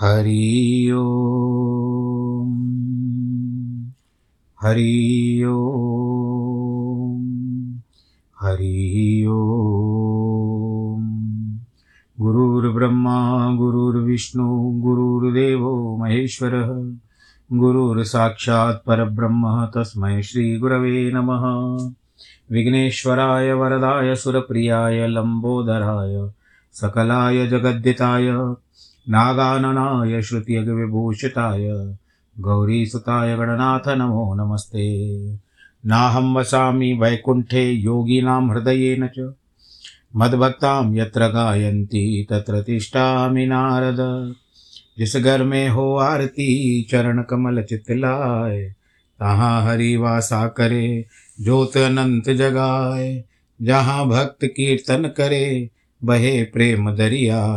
हरि ओम। हरि ओम। हरि ओम। गुरुर्ब्रह्मा, गुरुर्विष्णु, गुरुर्देवो, महेश्वरः। गुरुर्साक्षात् परब्रह्म, तस्मै श्रीगुरवे नमः। विघ्नेश्वराय, वरदाय, सुरप्रियाय, लम्बोदराय, सकलाय, जगद्दिताय नागाननाय श्रुतियज्ञविभूषिताय गौरीसुताय गणनाथ नमो नमस्ते। नाहं वसामि वैकुण्ठे योगिनां हृदयेन च। मद्भक्तां यत्र गायन्ति तत्र तिष्ठामि नारद। जिस घर में हो आरती, चरण कमल चितलाय तहाँ हरि वासा करे, ज्योत अनंत जगाए जहाँ भक्त कीर्तन करे, बहे प्रेम दरिया।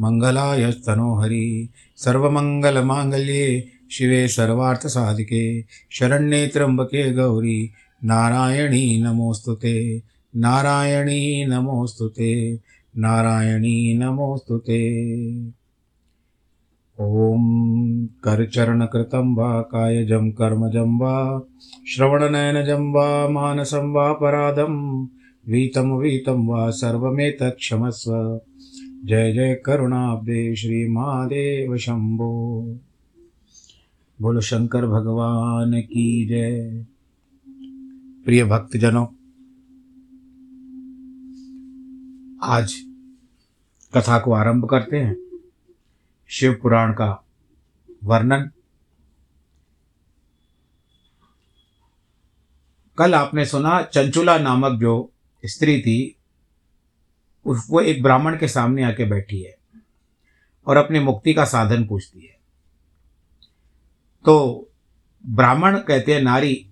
मङ्गलायस्तनोहरि सर्वमङ्गलमाङ्गल्ये शिवे सर्वार्थसाधिके। शरण्ये त्र्यम्बके गौरी। नारायणी नमोऽस्तु ते। नारायणी नमोऽस्तु ते। नारायणी नमोऽस्तु ते। ॐ करचरणकृतं वा कायजं कर्मजं वा श्रवणनयनजं वा मानसं वा पराधं वीतं वीतं वा सर्वमेतत्क्षमस्व जय जय करुणाब्दे श्री महादेव शंभो। बोलो, शंकर भगवान की जय। प्रिय भक्तजनों, आज कथा को आरंभ करते हैं। शिव पुराण का वर्णन। कल आपने सुना चंचुला नामक जो स्त्री थी वो एक ब्राह्मण के सामने आके बैठी है और अपनी मुक्ति का साधन पूछती है। तो ब्राह्मण कहते हैं, नारी,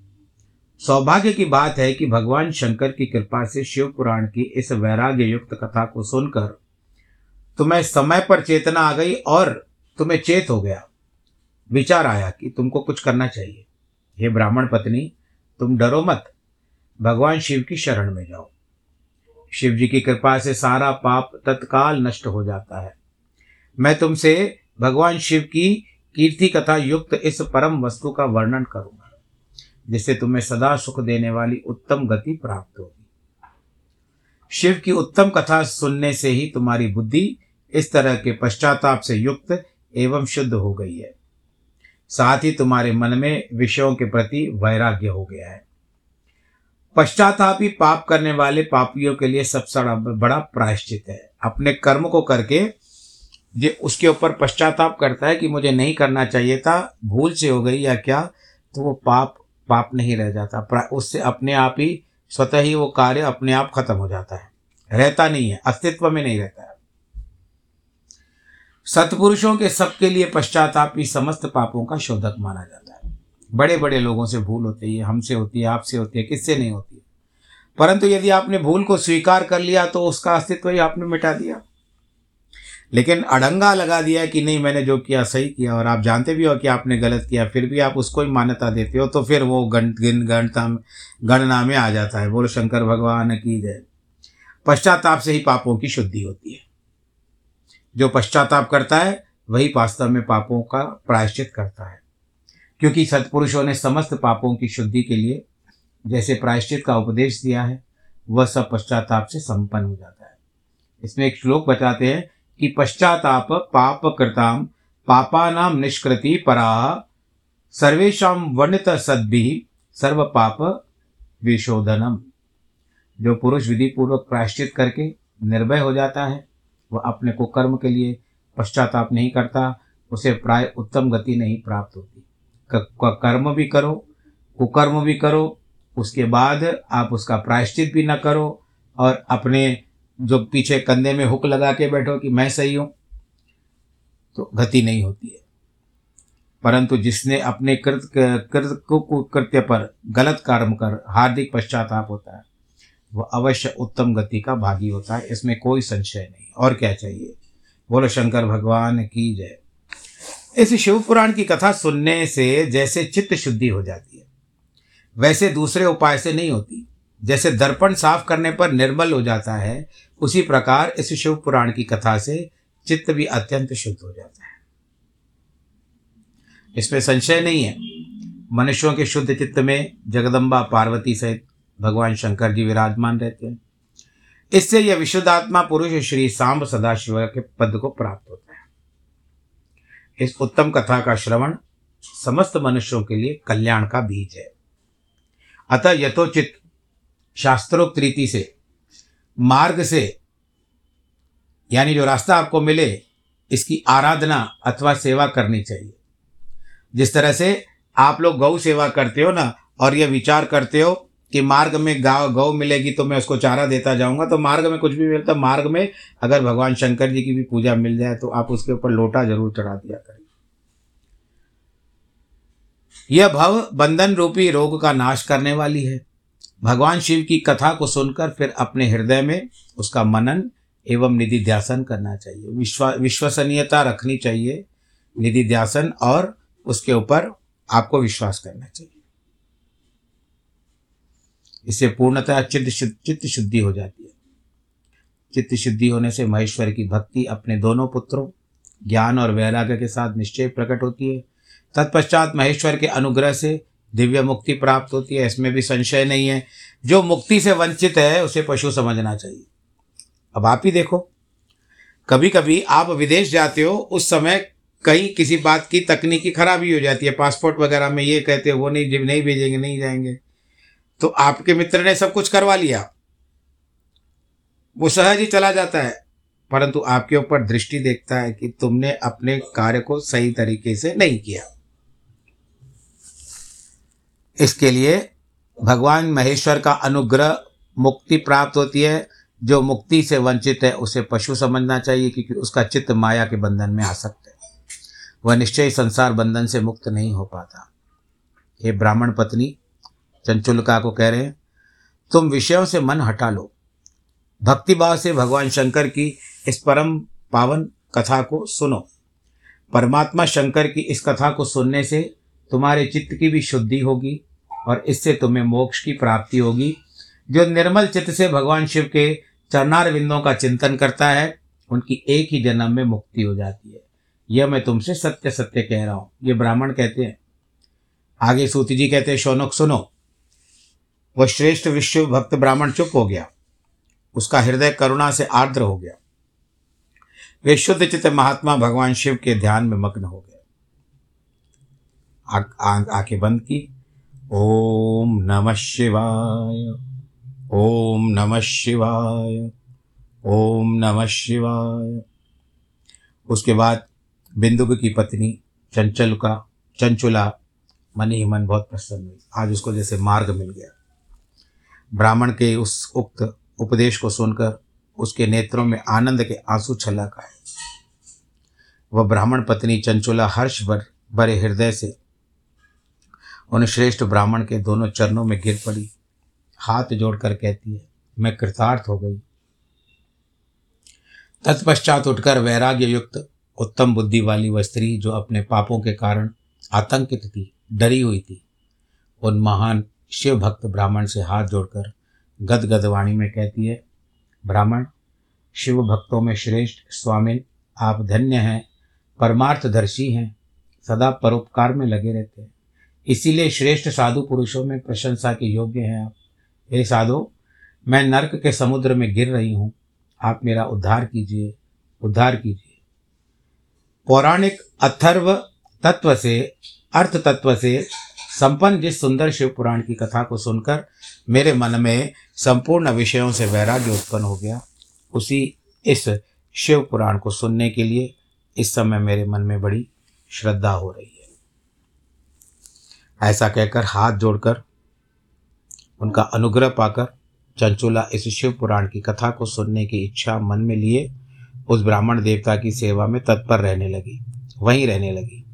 सौभाग्य की बात है कि भगवान शंकर की कृपा से शिव पुराण की इस वैराग्य युक्त कथा को सुनकर तुम्हें समय पर चेतना आ गई और तुम्हें चेत हो गया। विचार आया कि तुमको कुछ करना चाहिए। हे ब्राह्मण पत्नी, तुम डरो मत। भगवान शिव की शरण में जाओ। शिव जी की कृपा से सारा पाप तत्काल नष्ट हो जाता है। मैं तुमसे भगवान शिव की कीर्ति कथा युक्त इस परम वस्तु का वर्णन करूँगा, जिससे तुम्हें सदा सुख देने वाली उत्तम गति प्राप्त होगी। शिव की उत्तम कथा सुनने से ही तुम्हारी बुद्धि इस तरह के पश्चाताप से युक्त एवं शुद्ध हो गई है। साथ ही तुम्हारे मन में विषयों के प्रति वैराग्य हो गया है। पश्चाताप पाप करने वाले पापियों के लिए सबसे बड़ा प्रायश्चित है। अपने कर्म को करके जो उसके ऊपर पश्चाताप करता है कि मुझे नहीं करना चाहिए था, भूल से हो गई या क्या तो वो पाप पाप नहीं रह जाता। उससे अपने आप ही स्वतः ही वो कार्य अपने आप खत्म हो जाता है। रहता नहीं है, अस्तित्व में नहीं रहता है। सत्पुरुषों के सबके लिए पश्चाताप ही समस्त पापों का शोधक माना जाता है। बड़े बड़े लोगों से भूल होती है, हमसे होती है, आपसे होती है, किससे नहीं होती है। परंतु यदि आपने भूल को स्वीकार कर लिया तो उसका अस्तित्व ही आपने मिटा दिया। लेकिन अड़ंगा लगा दिया कि नहीं, मैंने जो किया सही किया, और आप जानते भी हो कि आपने गलत किया, फिर भी आप उसको ही मान्यता देते हो तो फिर वो गण, गिन गणता गणना में आ जाता है। बोलो, शंकर भगवान की जय। पश्चाताप से ही पापों की शुद्धि होती है। जो पश्चाताप करता है, वही वास्तव में पापों का प्रायश्चित करता है। क्योंकि सत्पुरुषों ने समस्त पापों की शुद्धि के लिए जैसे प्रायश्चित का उपदेश दिया है, वह सब पश्चाताप से संपन्न हो जाता है। इसमें एक श्लोक बताते हैं कि पश्चाताप पाप कृताम पापानाम निष्कृति परा सर्वेशा वर्णित सद्भि सर्व पाप विशोधनम। जो पुरुष विधि पूर्वक प्रायश्चित करके निर्भय हो जाता है, वह अपने को कर्म के लिए पश्चाताप नहीं करता, उसे प्राय उत्तम गति नहीं प्राप्त होती। कर्म भी करो, कुकर्म भी करो, उसके बाद आप उसका प्रायश्चित भी न करो और अपने जो पीछे कंधे में हुक लगा के बैठो कि मैं सही हूँ तो गति नहीं होती है। परंतु जिसने अपने कृत कृत कृत्य पर गलत कर्म कर, हार्दिक पश्चाताप होता है वह अवश्य उत्तम गति का भागी होता है, इसमें कोई संशय नहीं। और क्या चाहिए? बोलो, शंकर भगवान की जय। इस शिव पुराण की कथा सुनने से जैसे चित्त शुद्धि हो जाती है। वैसे दूसरे उपाय से नहीं होती। जैसे दर्पण साफ़ करने पर निर्मल हो जाता है, उसी प्रकार इस शिव पुराण की कथा से चित्त भी अत्यंत शुद्ध हो जाता है। इसमें संशय नहीं है। मनुष्यों के शुद्ध चित्त में जगदम्बा, पार्वती सहित भगवान शंकर जी विराजमान रहते हैं। इससे यह विशुद्धात्मा पुरुष श्री सांब सदाशिव के पद को प्राप्त होता है। इस उत्तम कथा का श्रवण समस्त मनुष्यों के लिए कल्याण का बीज है। अतः यथोचित शास्त्रोक्त रीति से, मार्ग से, यानी जो रास्ता आपको मिले, इसकी आराधना अथवा सेवा करनी चाहिए। जिस तरह से आप लोग गौ सेवा करते हो ना, और ये विचार करते हो कि मार्ग में गाँव, गौ मिलेगी तो मैं उसको चारा देता जाऊँगा। तो मार्ग में कुछ भी मिलता, मार्ग में अगर भगवान शंकर जी की भी पूजा मिल जाए तो आप उसके ऊपर लोटा ज़रूर चढ़ा दिया करें। यह भव बंधन रूपी रोग का नाश करने वाली है। भगवान शिव की कथा को सुनकर फिर अपने हृदय में उसका मनन एवं निधि ध्यासन करना चाहिए। विश्वा, विश्वसनीयता रखनी चाहिए। निधि ध्यासन और उसके ऊपर आपको विश्वास करना चाहिए। इससे पूर्णतः चित्त चित्त शुद्धि हो जाती है। चित्त शुद्धि होने से महेश्वर की भक्ति अपने दोनों पुत्रों, ज्ञान और वैराग्य के साथ निश्चय प्रकट होती है। तत्पश्चात महेश्वर के अनुग्रह से दिव्य मुक्ति प्राप्त होती है। इसमें भी संशय नहीं है। जो मुक्ति से वंचित है, उसे पशु समझना चाहिए। अब आप ही देखो। कभी कभी आप विदेश जाते हो, उस समय कहीं किसी बात की तकनीकी खराबी हो जाती है। पासपोर्ट वगैरह में ये कहते हो, वो नहीं नहीं भेजेंगे, नहीं जाएँगे। तो आपके मित्र ने सब कुछ करवा लिया। वो सहज ही चला जाता है। परंतु आपके ऊपर दृष्टि देखता है कि तुमने अपने कार्य को सही तरीके से नहीं किया। इसके लिए भगवान महेश्वर का अनुग्रह मुक्ति प्राप्त होती है। जो मुक्ति से वंचित है, उसे पशु समझना चाहिए क्योंकि उसका चित्त माया के बंधन में आ सकता है। वह निश्चय संसार बंधन से मुक्त नहीं हो पाता। हे ब्राह्मण पत्नी चंचुलका को कह रहे हैं, तुम विषयों से मन हटा लो। भक्तिभाव से भगवान शंकर की इस परम पावन कथा को सुनो। परमात्मा शंकर की इस कथा को सुनने से तुम्हारे चित्त की भी शुद्धि होगी और इससे तुम्हें मोक्ष की प्राप्ति होगी। जो निर्मल चित्त से भगवान शिव के चरणार विंदों का चिंतन करता है, उनकी एक ही जन्म में मुक्ति हो जाती है। यह मैं तुमसे सत्य सत्य कह रहा हूँ। ये ब्राह्मण कहते हैं। आगे सूति जी कहते हैं, शौनक सुनो। वह श्रेष्ठ विश्व भक्त ब्राह्मण चुप हो गया। उसका हृदय करुणा से आर्द्र हो गया। वे शुद्ध चित्त महात्मा भगवान शिव के ध्यान में मग्न हो गए। आँखें बंद की। ओम नमः शिवाय। ओम नमः शिवाय। ओम नमः शिवाय। उसके बाद बिंदुक की पत्नी, चंचल का चंचुला, मन ही मन बहुत प्रसन्न हुई। आज उसको जैसे मार्ग मिल गया। ब्राह्मण के उस उक्त उपदेश को सुनकर उसके नेत्रों में आनंद के आँसू छलक आए। वह ब्राह्मण पत्नी चंचुला हर्ष भर भरे हृदय से उन श्रेष्ठ ब्राह्मण के दोनों चरणों में गिर पड़ी। हाथ जोड़कर कहती है, मैं कृतार्थ हो गई। तत्पश्चात उठकर वैराग्य युक्त उत्तम बुद्धि वाली वह स्त्री जो अपने पापों के कारण आतंकित थी, डरी हुई थी, उन महान शिव भक्त ब्राह्मण से हाथ जोड़कर गदगद वाणी में कहती है, ब्राह्मण शिव भक्तों में श्रेष्ठ स्वामी आप धन्य हैं, परमार्थदर्शी हैं, सदा परोपकार में लगे रहते हैं। इसीलिए श्रेष्ठ साधु पुरुषों में प्रशंसा के योग्य हैं आप। हे साधु, मैं नर्क के समुद्र में गिर रही हूँ। आप मेरा उद्धार कीजिए उद्धार कीजिए। पौराणिक अथर्व तत्व से, अर्थ तत्व से संपन्न जिस सुंदर शिव पुराण की कथा को सुनकर मेरे मन में संपूर्ण विषयों से वैराग्य उत्पन्न हो गया, उसी इस शिव पुराण को सुनने के लिए इस समय मेरे मन में बड़ी श्रद्धा हो रही है। ऐसा कहकर हाथ जोड़कर, उनका अनुग्रह पाकर चंचुला इस शिव पुराण की कथा को सुनने की इच्छा मन में लिए, उस ब्राह्मण देवता की सेवा में तत्पर रहने लगी, वहीं रहने लगी।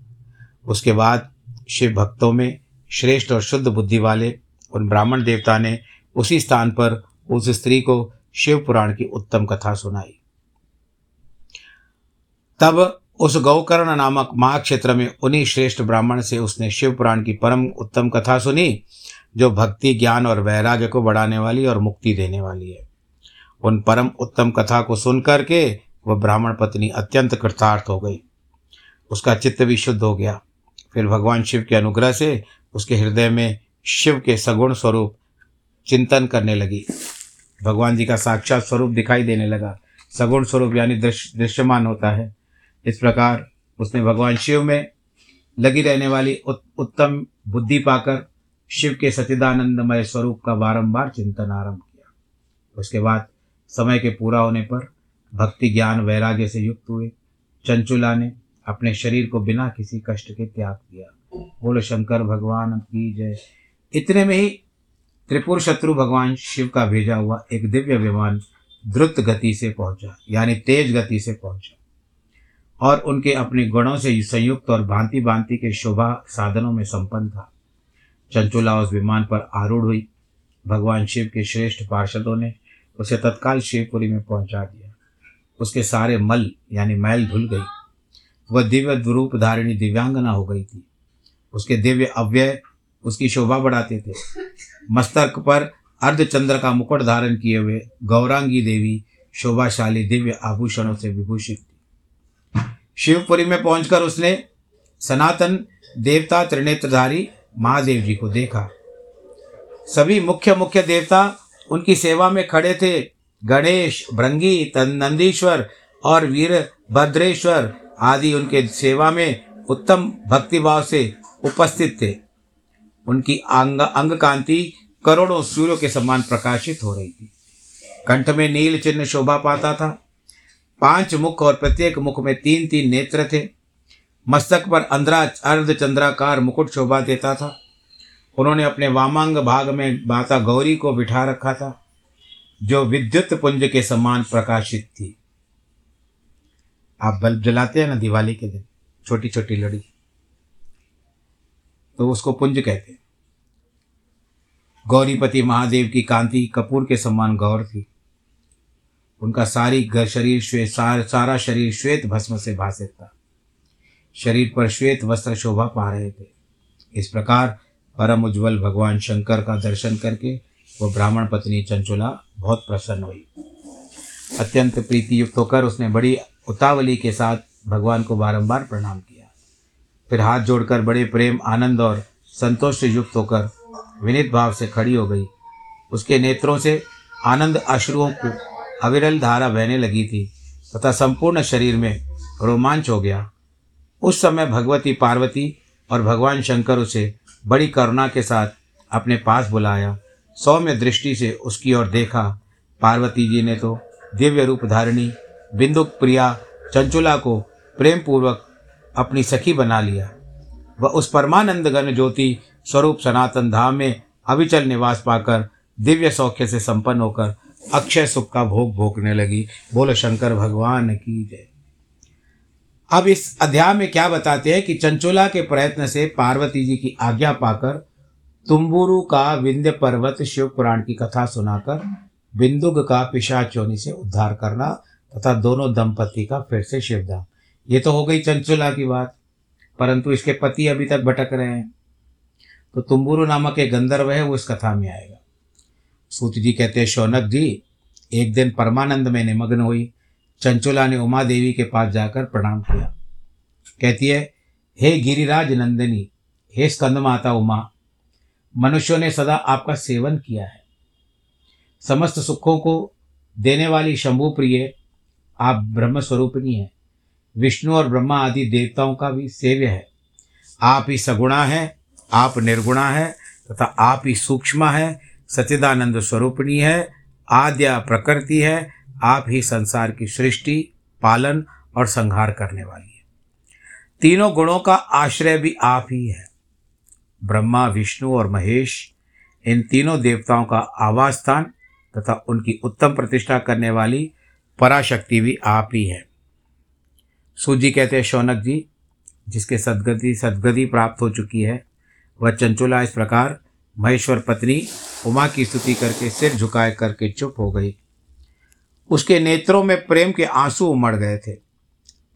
उसके बाद शिव भक्तों में श्रेष्ठ और शुद्ध बुद्धि वाले उन ब्राह्मण देवता ने उसी स्थान पर उस स्त्री को शिव पुराण की उत्तम कथा सुनाई। तब उस गौकर्ण नामक महाक्षेत्र में उन्हीं श्रेष्ठ ब्राह्मण से उसने शिव पुराण की परम उत्तम कथा सुनी, जो भक्ति, ज्ञान और वैराग्य को बढ़ाने वाली और मुक्ति देने वाली है। उन परम उत्तम कथा को सुन करके वह ब्राह्मण पत्नी अत्यंत कृतार्थ हो गई। उसका चित्त भी शुद्ध हो गया। फिर भगवान शिव के अनुग्रह से उसके हृदय में शिव के सगुण स्वरूप चिंतन करने लगी। भगवान जी का साक्षात स्वरूप दिखाई देने लगा। सगुण स्वरूप यानी दृश्य दृश्यमान होता है। इस प्रकार उसने भगवान शिव में लगी रहने वाली उत, उत्तम बुद्धि पाकर शिव के सचिदानंदमय स्वरूप का बारंबार चिंतन आरंभ किया। उसके बाद समय के पूरा होने पर भक्ति ज्ञान वैराग्य से युक्त हुए। चंचुला ने अपने शरीर को बिना किसी कष्ट के त्याग किया बोलो, शंकर भगवान की जय। इतने में ही त्रिपुर शत्रु भगवान शिव का भेजा हुआ एक दिव्य विमान द्रुत गति से पहुँचा, यानी तेज गति से पहुँचा। और उनके अपने गुणों से संयुक्त और भांति भांति के शोभा साधनों में संपन्न था। चंचुला उस विमान पर आरूढ़ हुई। भगवान शिव के श्रेष्ठ पार्षदों ने उसे तत्काल शिवपुरी में पहुँचा दिया। उसके सारे मल, यानी मैल धुल गई। वह दिव्य रूप धारिणी दिव्यांगना हो गई थी। उसके दिव्य अव्यय, उसकी शोभा बढ़ाते थे। मस्तक पर अर्धचंद्र का मुकुट धारण किए हुए गौरांगी देवी शोभाशाली दिव्य आभूषणों से विभूषित थी। शिवपुरी में पहुंचकर उसने सनातन देवता त्रिनेत्रधारी महादेव जी को देखा। सभी मुख्य मुख्य देवता उनकी सेवा में खड़े थे। गणेश भृंगी नंदीश्वर और वीर भद्रेश्वर आदि उनके सेवा में उत्तम भक्तिभाव से उपस्थित थे। उनकी अंग अंग कांति करोड़ों सूर्यों के समान प्रकाशित हो रही थी। कंठ में नील चिन्ह शोभा पाता था। पाँच मुख और प्रत्येक मुख में तीन तीन नेत्र थे। मस्तक पर अंधरा, अर्धचंद्राकार मुकुट शोभा देता था। उन्होंने अपने वामांग भाग में माता गौरी को बिठा रखा था, जो विद्युत पुंज के समान प्रकाशित थी। आप बल्ब जलाते हैं ना दिवाली के दिन? छोटी छोटी लड़ी। तो उसको पुंज कहते हैं। गौरीपति महादेव की कांति कपूर के सम्मान गौर थी। उनका सारी घर शरीर श्वेत सार, सारा शरीर श्वेत भस्म से भाषित था। शरीर पर श्वेत वस्त्र शोभा पा रहे थे। इस प्रकार परम उज्ज्वल भगवान शंकर का दर्शन करके वह ब्राह्मण पत्नी चंचुला बहुत प्रसन्न हुई। अत्यंत प्रीति युक्त होकर उसने बड़ी उतावली के साथ भगवान को बारंबार प्रणाम किया। फिर हाथ जोड़कर बड़े प्रेम, आनंद और संतोष से युक्त होकर विनित भाव से खड़ी हो गई। उसके नेत्रों से आनंद अश्रुओं को अविरल धारा बहने लगी थी तथा संपूर्ण शरीर में रोमांच हो गया। उस समय भगवती पार्वती और भगवान शंकर उसे बड़ी करुणा के साथ अपने पास बुलाया। सौम्य दृष्टि से उसकी ओर देखा। पार्वती जी ने तो दिव्य रूप धारिणी बिंदु प्रिया, चंचुला को प्रेम पूर्वक अपनी सखी बना लिया। वह उस परमानंद गण ज्योति स्वरूप सनातन धाम में अविचल निवास पाकर दिव्य सौख्य से संपन्न होकर अक्षय सुख का भोग भोगने लगी। बोलो, शंकर भगवान की जय। अब इस अध्याय में क्या बताते हैं कि चंचोला के प्रयत्न से पार्वती जी की आज्ञा पाकर तुम्बुरु का विंध्य पर्वत शिव पुराण की कथा सुनाकर बिंदुग का पिशाचोनी से उद्धार करना तथा दोनों दंपति का फिर से शिवदान। ये तो हो गई चंचुला की बात, परंतु इसके पति अभी तक भटक रहे हैं। तो तुम्बुरु नामक एक गंधर्व है, वो इस कथा में आएगा। सूत जी कहते हैं, शौनक जी, एक दिन परमानंद में निमग्न हुई। चंचुला ने उमा देवी के पास जाकर प्रणाम किया। कहती है, हे गिरिराज नंदिनी, हे स्कंद माता उमा, मनुष्यों ने सदा आपका सेवन किया है। समस्त सुखों को देने वाली शंभु प्रिय आप ब्रह्म स्वरूपिणी हैं। विष्णु और ब्रह्मा आदि देवताओं का भी सेव्य है। आप ही सगुणा है, आप निर्गुणा है, तथा आप ही सूक्ष्म है सचिदानंद स्वरूपिणी है, आद्या प्रकृति है, आप ही संसार की सृष्टि, पालन और संहार करने वाली है। तीनों गुणों का आश्रय भी आप ही है। ब्रह्मा, विष्णु और महेश, इन तीनों देवताओं का आवास स्थान तथा उनकी उत्तम प्रतिष्ठा करने वाली पराशक्ति भी आप ही है। सूजी कहते हैं शौनक जी, जिसके सदगति सदगति प्राप्त हो चुकी है। वह चंचुला इस प्रकार, महेश्वर पत्नी उमा की स्तुति करके सिर झुकाए करके चुप हो गई। उसके नेत्रों में प्रेम के आँसू उमड़ गए थे।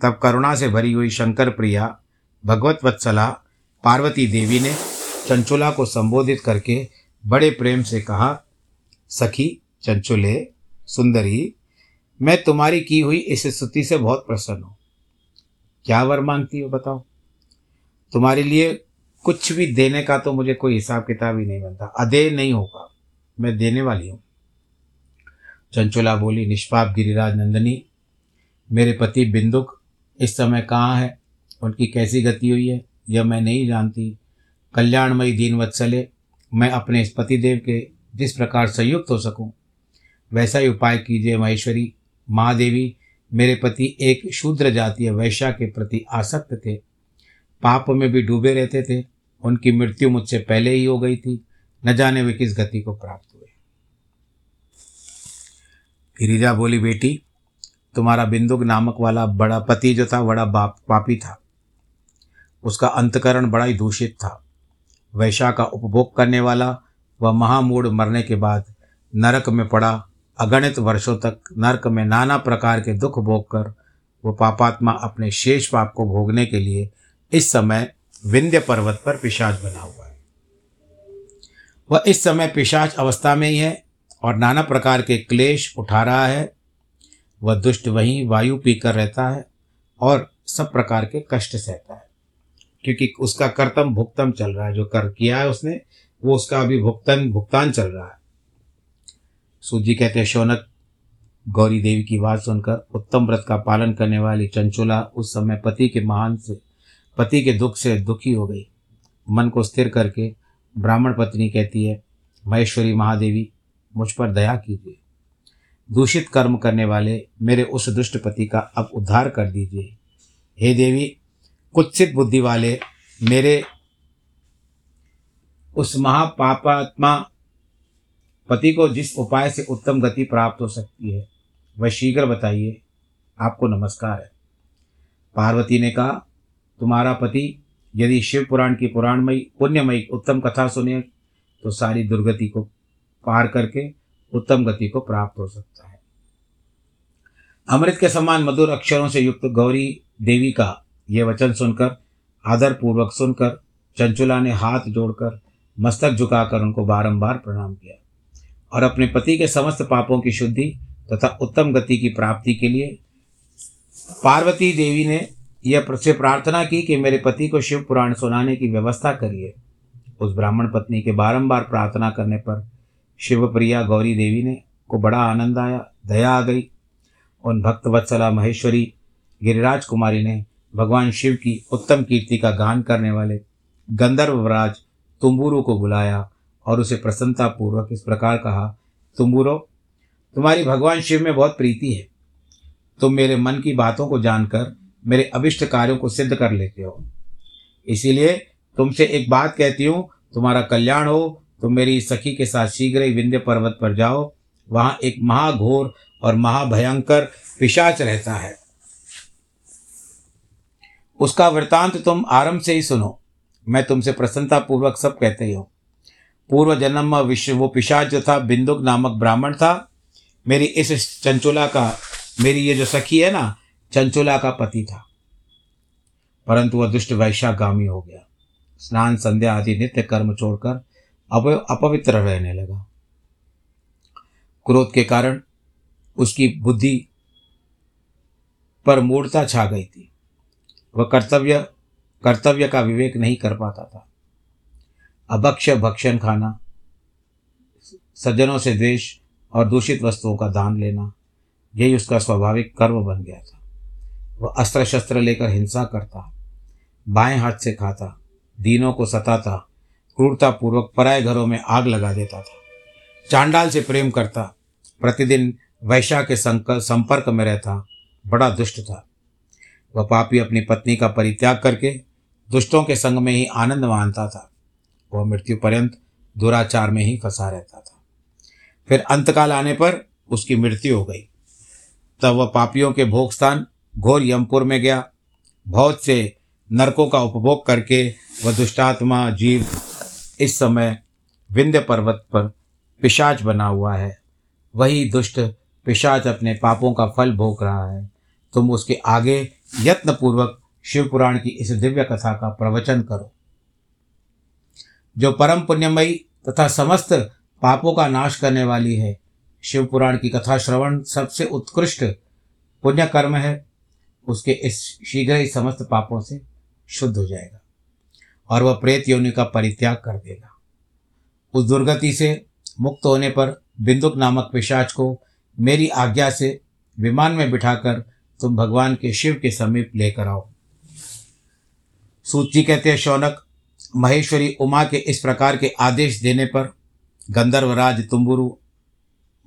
तब करुणा से भरी हुई शंकर प्रिया, भगवत वत्सला, पार्वती देवी ने चंचुला को संबोधित करके बड़े प्रेम से कहा, सखी, चंचुले, सुंदरी, मैं तुम्हारी की हुई इस स्तुति से बहुत प्रसन्न हूँ। क्या वर मांगती हो बताओ? तुम्हारे लिए कुछ भी देने का तो मुझे कोई हिसाब किताब ही नहीं बनता। अदे नहीं होगा। मैं देने वाली हूँ। चंचुला बोली, निष्पाप गिरिराज नंदनी, मेरे पति बिंदुक, इस समय कहाँ है? उनकी कैसी गति हुई है? यह मैं नहीं जानती। कल्याणमयी दीन वत्सले मैं अपने इस पतिदेव के जिस प्रकार संयुक्त हो सकूँ, वैसा ही उपाय कीजिए महेश्वरी। महादेवी मेरे पति एक शूद्र जातीय वैश्या के प्रति आसक्त थे। पाप में भी डूबे रहते थे। उनकी मृत्यु मुझसे पहले ही हो गई थी। न जाने वे किस गति को प्राप्त हुए। गिरिजा बोली, बेटी, तुम्हारा बिंदुक नामक वाला बड़ा पति जो था, बड़ा बाप, पापी था। उसका अंतकरण बड़ा ही दूषित था। वैशा का उपभोग करने वाला वह महामूढ़ मरने के बाद नरक में पड़ा अगणित वर्षों तक नरक में नाना प्रकार के दुख भोग कर वो पापात्मा अपने शेष पाप को भोगने के लिए इस समय विंध्य पर्वत पर पिशाच बना हुआ है। वह इस समय पिशाच अवस्था में ही है और नाना प्रकार के क्लेश उठा रहा है। वह दुष्ट वहीं वायु पीकर रहता है और सब प्रकार के कष्ट सहता है। क्योंकि उसका कर्तम भुगतम चल रहा है, जो कर किया है उसने, वो उसका अभी भुगतन भुगतान चल रहा है। सूजी कहते हैं, शौनक, गौरी देवी की बात सुनकर उत्तम व्रत का पालन करने वाली चंचुला उस समय पति के महान से, पति के दुख से दुखी हो गई। मन को स्थिर करके ब्राह्मण पत्नी कहती है, महेश्वरी महादेवी, मुझ पर दया कीजिए। दूषित कर्म करने वाले मेरे उस दुष्ट पति का अब उद्धार कर दीजिए। हे देवी, कुत्सित बुद्धि वाले मेरे उस महापापात्मा पति को जिस उपाय से उत्तम गति प्राप्त हो सकती है, वह शीघ्र बताइए। आपको नमस्कार है। पार्वती ने कहा, तुम्हारा पति यदि शिव पुराण की पुराणमयी, पुण्यमयी उत्तम कथा सुने तो सारी दुर्गति को पार करके उत्तम गति को प्राप्त हो सकता है। अमृत के समान मधुर अक्षरों से युक्त गौरी देवी का यह वचन सुनकर, आदरपूर्वक सुनकर, चंचुला ने हाथ जोड़कर मस्तक झुकाकर उनको बारंबार प्रणाम किया। और अपने पति के समस्त पापों की शुद्धि तथा उत्तम गति की प्राप्ति के लिए पार्वती देवी ने यह से प्रार्थना की कि मेरे पति को शिव पुराण सुनाने की व्यवस्था करिए। उस ब्राह्मण पत्नी के बारंबार प्रार्थना करने पर शिवप्रिया गौरी देवी ने को बड़ा आनंद आया, दया आ गई। उन भक्त वत्सला महेश्वरी गिरिराज कुमारी ने भगवान शिव की उत्तम कीर्ति का गान करने वाले गंधर्वराज तुम्बुरु को बुलाया और उसे प्रसन्नतापूर्वक इस प्रकार कहा तुम्बुरो तुम्हारी भगवान शिव में बहुत प्रीति है। तुम मेरे मन की बातों को जानकर मेरे अभिष्ट कार्यों को सिद्ध कर लेते हो। इसीलिए तुमसे एक बात कहती हूँ, तुम्हारा कल्याण हो, तुम मेरी सखी के साथ शीघ्र ही विंध्य पर्वत पर जाओ। वहाँ एक महाघोर और महाभयंकर पिशाच रहता है। उसका वृतांत तुम आरंभ से ही सुनो। मैं तुमसे प्रसन्नतापूर्वक सब कहते ही हूँ। पूर्व जन्म विश्व वो पिशाच जो था, बिंदुक नामक ब्राह्मण था। मेरी इस चंचुला का, मेरी ये जो सखी है ना, चंचुला का पति था। परंतु वह दुष्ट वैशागामी हो गया। स्नान, संध्या आदि, नित्य कर्म छोड़कर अब अपवित्र रहने लगा। क्रोध के कारण उसकी बुद्धि पर मूर्ता छा गई थी। वह कर्तव्य कर्तव्य का विवेक नहीं कर पाता था। अभक्ष भक्षण खाना, सज्जनों से द्वेष और दूषित वस्तुओं का दान लेना, यही उसका स्वाभाविक कर्म बन गया था। वह अस्त्र शस्त्र लेकर हिंसा करता, बाएँ हाथ से खाता, दीनों को सताता, क्रूरतापूर्वक पराए घरों में आग लगा देता था। चांडाल से प्रेम करता, प्रतिदिन वैशा के संपर्क में रहता, बड़ा दुष्ट था। वह पापी अपनी पत्नी का परित्याग करके दुष्टों के संग में ही आनंद मानता था। वह मृत्यु पर्यंत दुराचार में ही फंसा रहता था। फिर अंतकाल आने पर उसकी मृत्यु हो गई। तब वह पापियों के भोग स्थान घोर यमपुर में गया। बहुत से नरकों का उपभोग करके वह दुष्टात्मा, जीव इस समय विंध्य पर्वत पर पिशाच बना हुआ है। वही दुष्ट पिशाच अपने पापों का फल भोग रहा है। तुम उसके आगे यत्नपूर्वक शिवपुराण की इस दिव्य कथा का प्रवचन करो। जो परम पुण्यमयी तथा समस्त पापों का नाश करने वाली है। शिव पुराण की कथा श्रवण सबसे उत्कृष्ट पुण्य कर्म है। उसके इस शीघ्र ही समस्त पापों से शुद्ध हो जाएगा और वह प्रेत योनि का परित्याग कर देगा। उस दुर्गति से मुक्त होने पर बिंदुक नामक पिशाच को मेरी आज्ञा से विमान में बिठाकर तुम भगवान के शिव के समीप लेकर आओ। सूची कहते हैं, शौनक महेश्वरी उमा के इस प्रकार के आदेश देने पर गंधर्वराज तुम्बुरु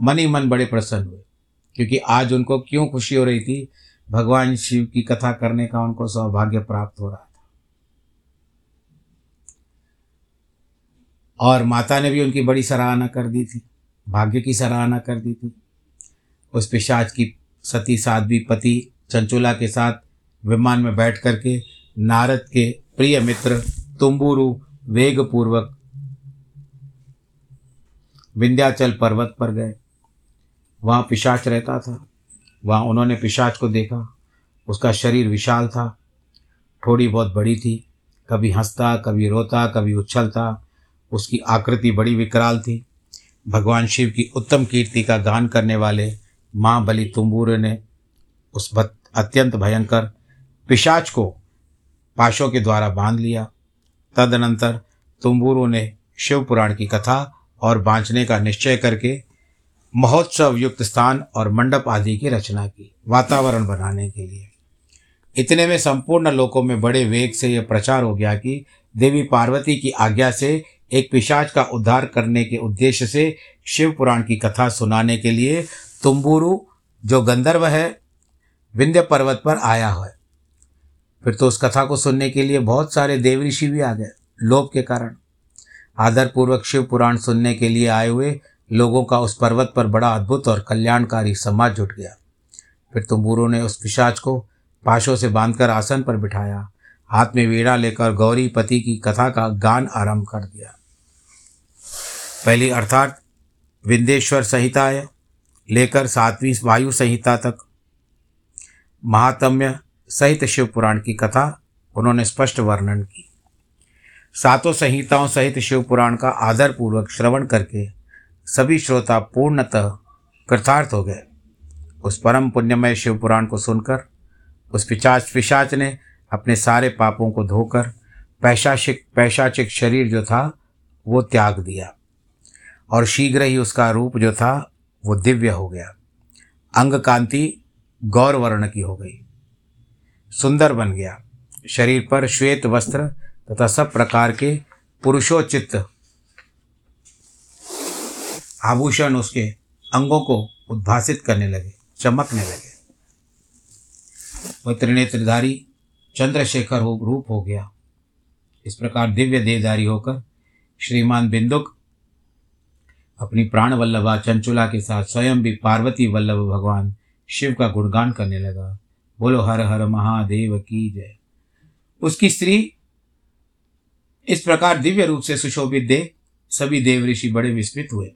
मन ही मन बड़े प्रसन्न हुए, क्योंकि आज उनको क्यों खुशी हो रही थी? भगवान शिव की कथा करने का उनको सौभाग्य प्राप्त हो रहा था। और माता ने भी उनकी बड़ी सराहना कर दी थी, भाग्य की सराहना कर दी थी। उस पिशाच की सती साध्वी पति चंचुला के साथ विमान में बैठ करके नारद के प्रिय मित्र तुम्बुरु वेगपूर्वक विंध्याचल पर्वत पर गए। वहाँ पिशाच रहता था। वहाँ उन्होंने पिशाच को देखा। उसका शरीर विशाल था। थोड़ी बहुत बड़ी थी। कभी हंसता, कभी रोता, कभी उछलता। उसकी आकृति बड़ी विकराल थी। भगवान शिव की उत्तम कीर्ति का गान करने वाले माँ बलि तुम्बूर ने उस अत्यंत भयंकर पिशाच को पाशों के द्वारा बाँध लिया। तदनंतर तुम्बूरों ने शिव पुराण की कथा और बांचने का निश्चय करके महोत्सव युक्त स्थान और मंडप आदि की रचना की, वातावरण बनाने के लिए। इतने में संपूर्ण लोकों में बड़े वेग से यह प्रचार हो गया कि देवी पार्वती की आज्ञा से एक पिशाच का उद्धार करने के उद्देश्य से शिव पुराण की कथा सुनाने के लिए तुम्बुरु, जो गंधर्व है, विंध्य पर्वत पर आया है। फिर तो उस कथा को सुनने के लिए बहुत सारे देव ऋषि भी आ गए, लोभ के कारण। आदरपूर्वक शिव पुराण सुनने के लिए आए हुए लोगों का उस पर्वत पर बड़ा अद्भुत और कल्याणकारी समाज जुट गया। फिर तुम्बूरों ने उस पिशाच को पाशों से बांधकर आसन पर बिठाया, हाथ में वीणा लेकर गौरी पति की कथा का गान आरंभ कर दिया। पहली अर्थात विंदेश्वर संहिता लेकर सातवीं वायु संहिता तक। महात्म्य सहित शिव पुराण की कथा, उन्होंने स्पष्ट वर्णन की। सातों संहिताओं सहित शिव पुराण का आदरपूर्वक श्रवण करके सभी श्रोता पूर्णतः कृतार्थ हो गए। उस परम पुण्यमय शिव पुराण को सुनकर, उस पिचाच पिशाच ने अपने सारे पापों को धोकर, पैशाचिक पैशाचिक शरीर जो था, वो त्याग दिया। और शीघ्र ही उसका रूप जो था, वो दिव्य हो गया। अंग कांति गौर वर्ण की हो गई। सुंदर बन गया। शरीर पर श्वेत वस्त्र तथा सब प्रकार के पुरुषोचित आभूषण उसके अंगों को उद्भासित करने लगे, चमकने लगे। वह त्रिनेत्रधारी चंद्रशेखर हो रूप हो गया। इस प्रकार दिव्य देहधारी होकर श्रीमान बिंदुक अपनी प्राण वल्लभा चंचुला के साथ स्वयं भी पार्वती वल्लभ भगवान शिव का गुणगान करने लगा। बोलो, हर हर महादेव की जय. उसकी स्त्री इस प्रकार दिव्य रूप से सुशोभित दे सभी देव ऋषि बड़े विस्मित हुए।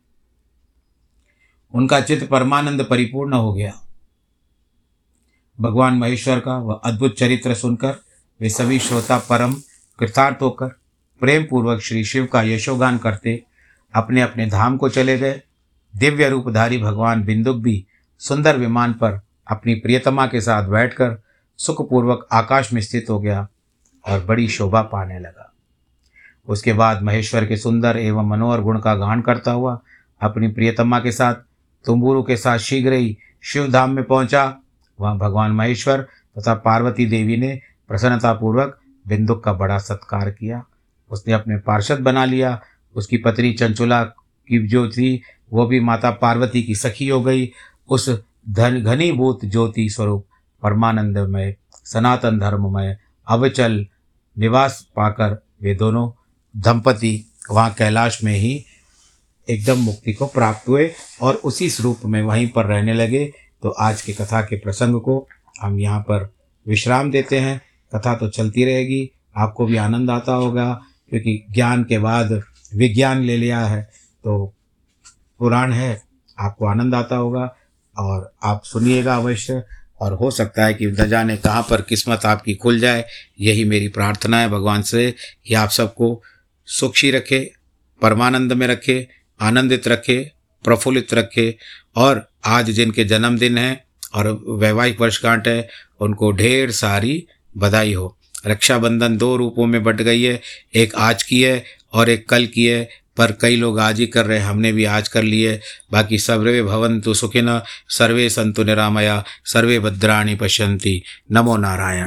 उनका चित्त परमानंद परिपूर्ण हो गया। भगवान महेश्वर का वह अद्भुत चरित्र सुनकर वे सभी श्रोता परम कृतार्थ होकर प्रेम पूर्वक श्री शिव का यशोगान करते अपने अपने धाम को चले गए। दिव्य रूपधारी भगवान बिंदुक भी सुंदर विमान पर अपनी प्रियतमा के साथ बैठकर सुखपूर्वक आकाश में स्थित हो गया और बड़ी शोभा पाने लगा। उसके बाद महेश्वर के सुंदर एवं मनोहर गुण का गान करता हुआ अपनी प्रियतमा के साथ तुम्बुरु के साथ शीघ्र ही शिव धाम में पहुँचा। वहाँ भगवान महेश्वर तथा पार्वती देवी ने प्रसन्नतापूर्वक बिंदुक का बड़ा सत्कार किया। उसने अपने पार्षद बना लिया। उसकी पत्नी चंचुला की जो थी वो भी माता पार्वती की सखी हो गई। उस धन घनीभूत ज्योति स्वरूप, परमानंदमय, सनातन धर्ममय, अवचल निवास पाकर वे दोनों दंपति वहाँ कैलाश में ही एकदम मुक्ति को प्राप्त हुए और उसी स्वरूप में वहीं पर रहने लगे। तो आज की कथा के प्रसंग को हम यहाँ पर विश्राम देते हैं। कथा तो चलती रहेगी। आपको भी आनंद आता होगा, क्योंकि ज्ञान के बाद विज्ञान ले लिया है। तो पुराण है, आपको आनंद आता होगा। और आप सुनिएगा अवश्य, और हो सकता है कि न जाने कहाँ पर किस्मत आपकी खुल जाए। यही मेरी प्रार्थना है भगवान से कि आप सबको सुखी रखे, परमानंद में रखे, आनंदित रखे, प्रफुल्लित रखे। और आज जिनके जन्मदिन है और वैवाहिक वर्षगांठ है, उनको ढेर सारी बधाई हो। रक्षाबंधन दो रूपों में बट गई है, एक आज की है और एक कल की है। पर कई लोग आज ही कर रहे हैं, हमने भी आज कर लिए। बाकी सर्वे भवंतु सुखिन, सर्वे संतु निरामया, सर्वे भद्राणी पश्यंती नमो नारायण।